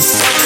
Peace.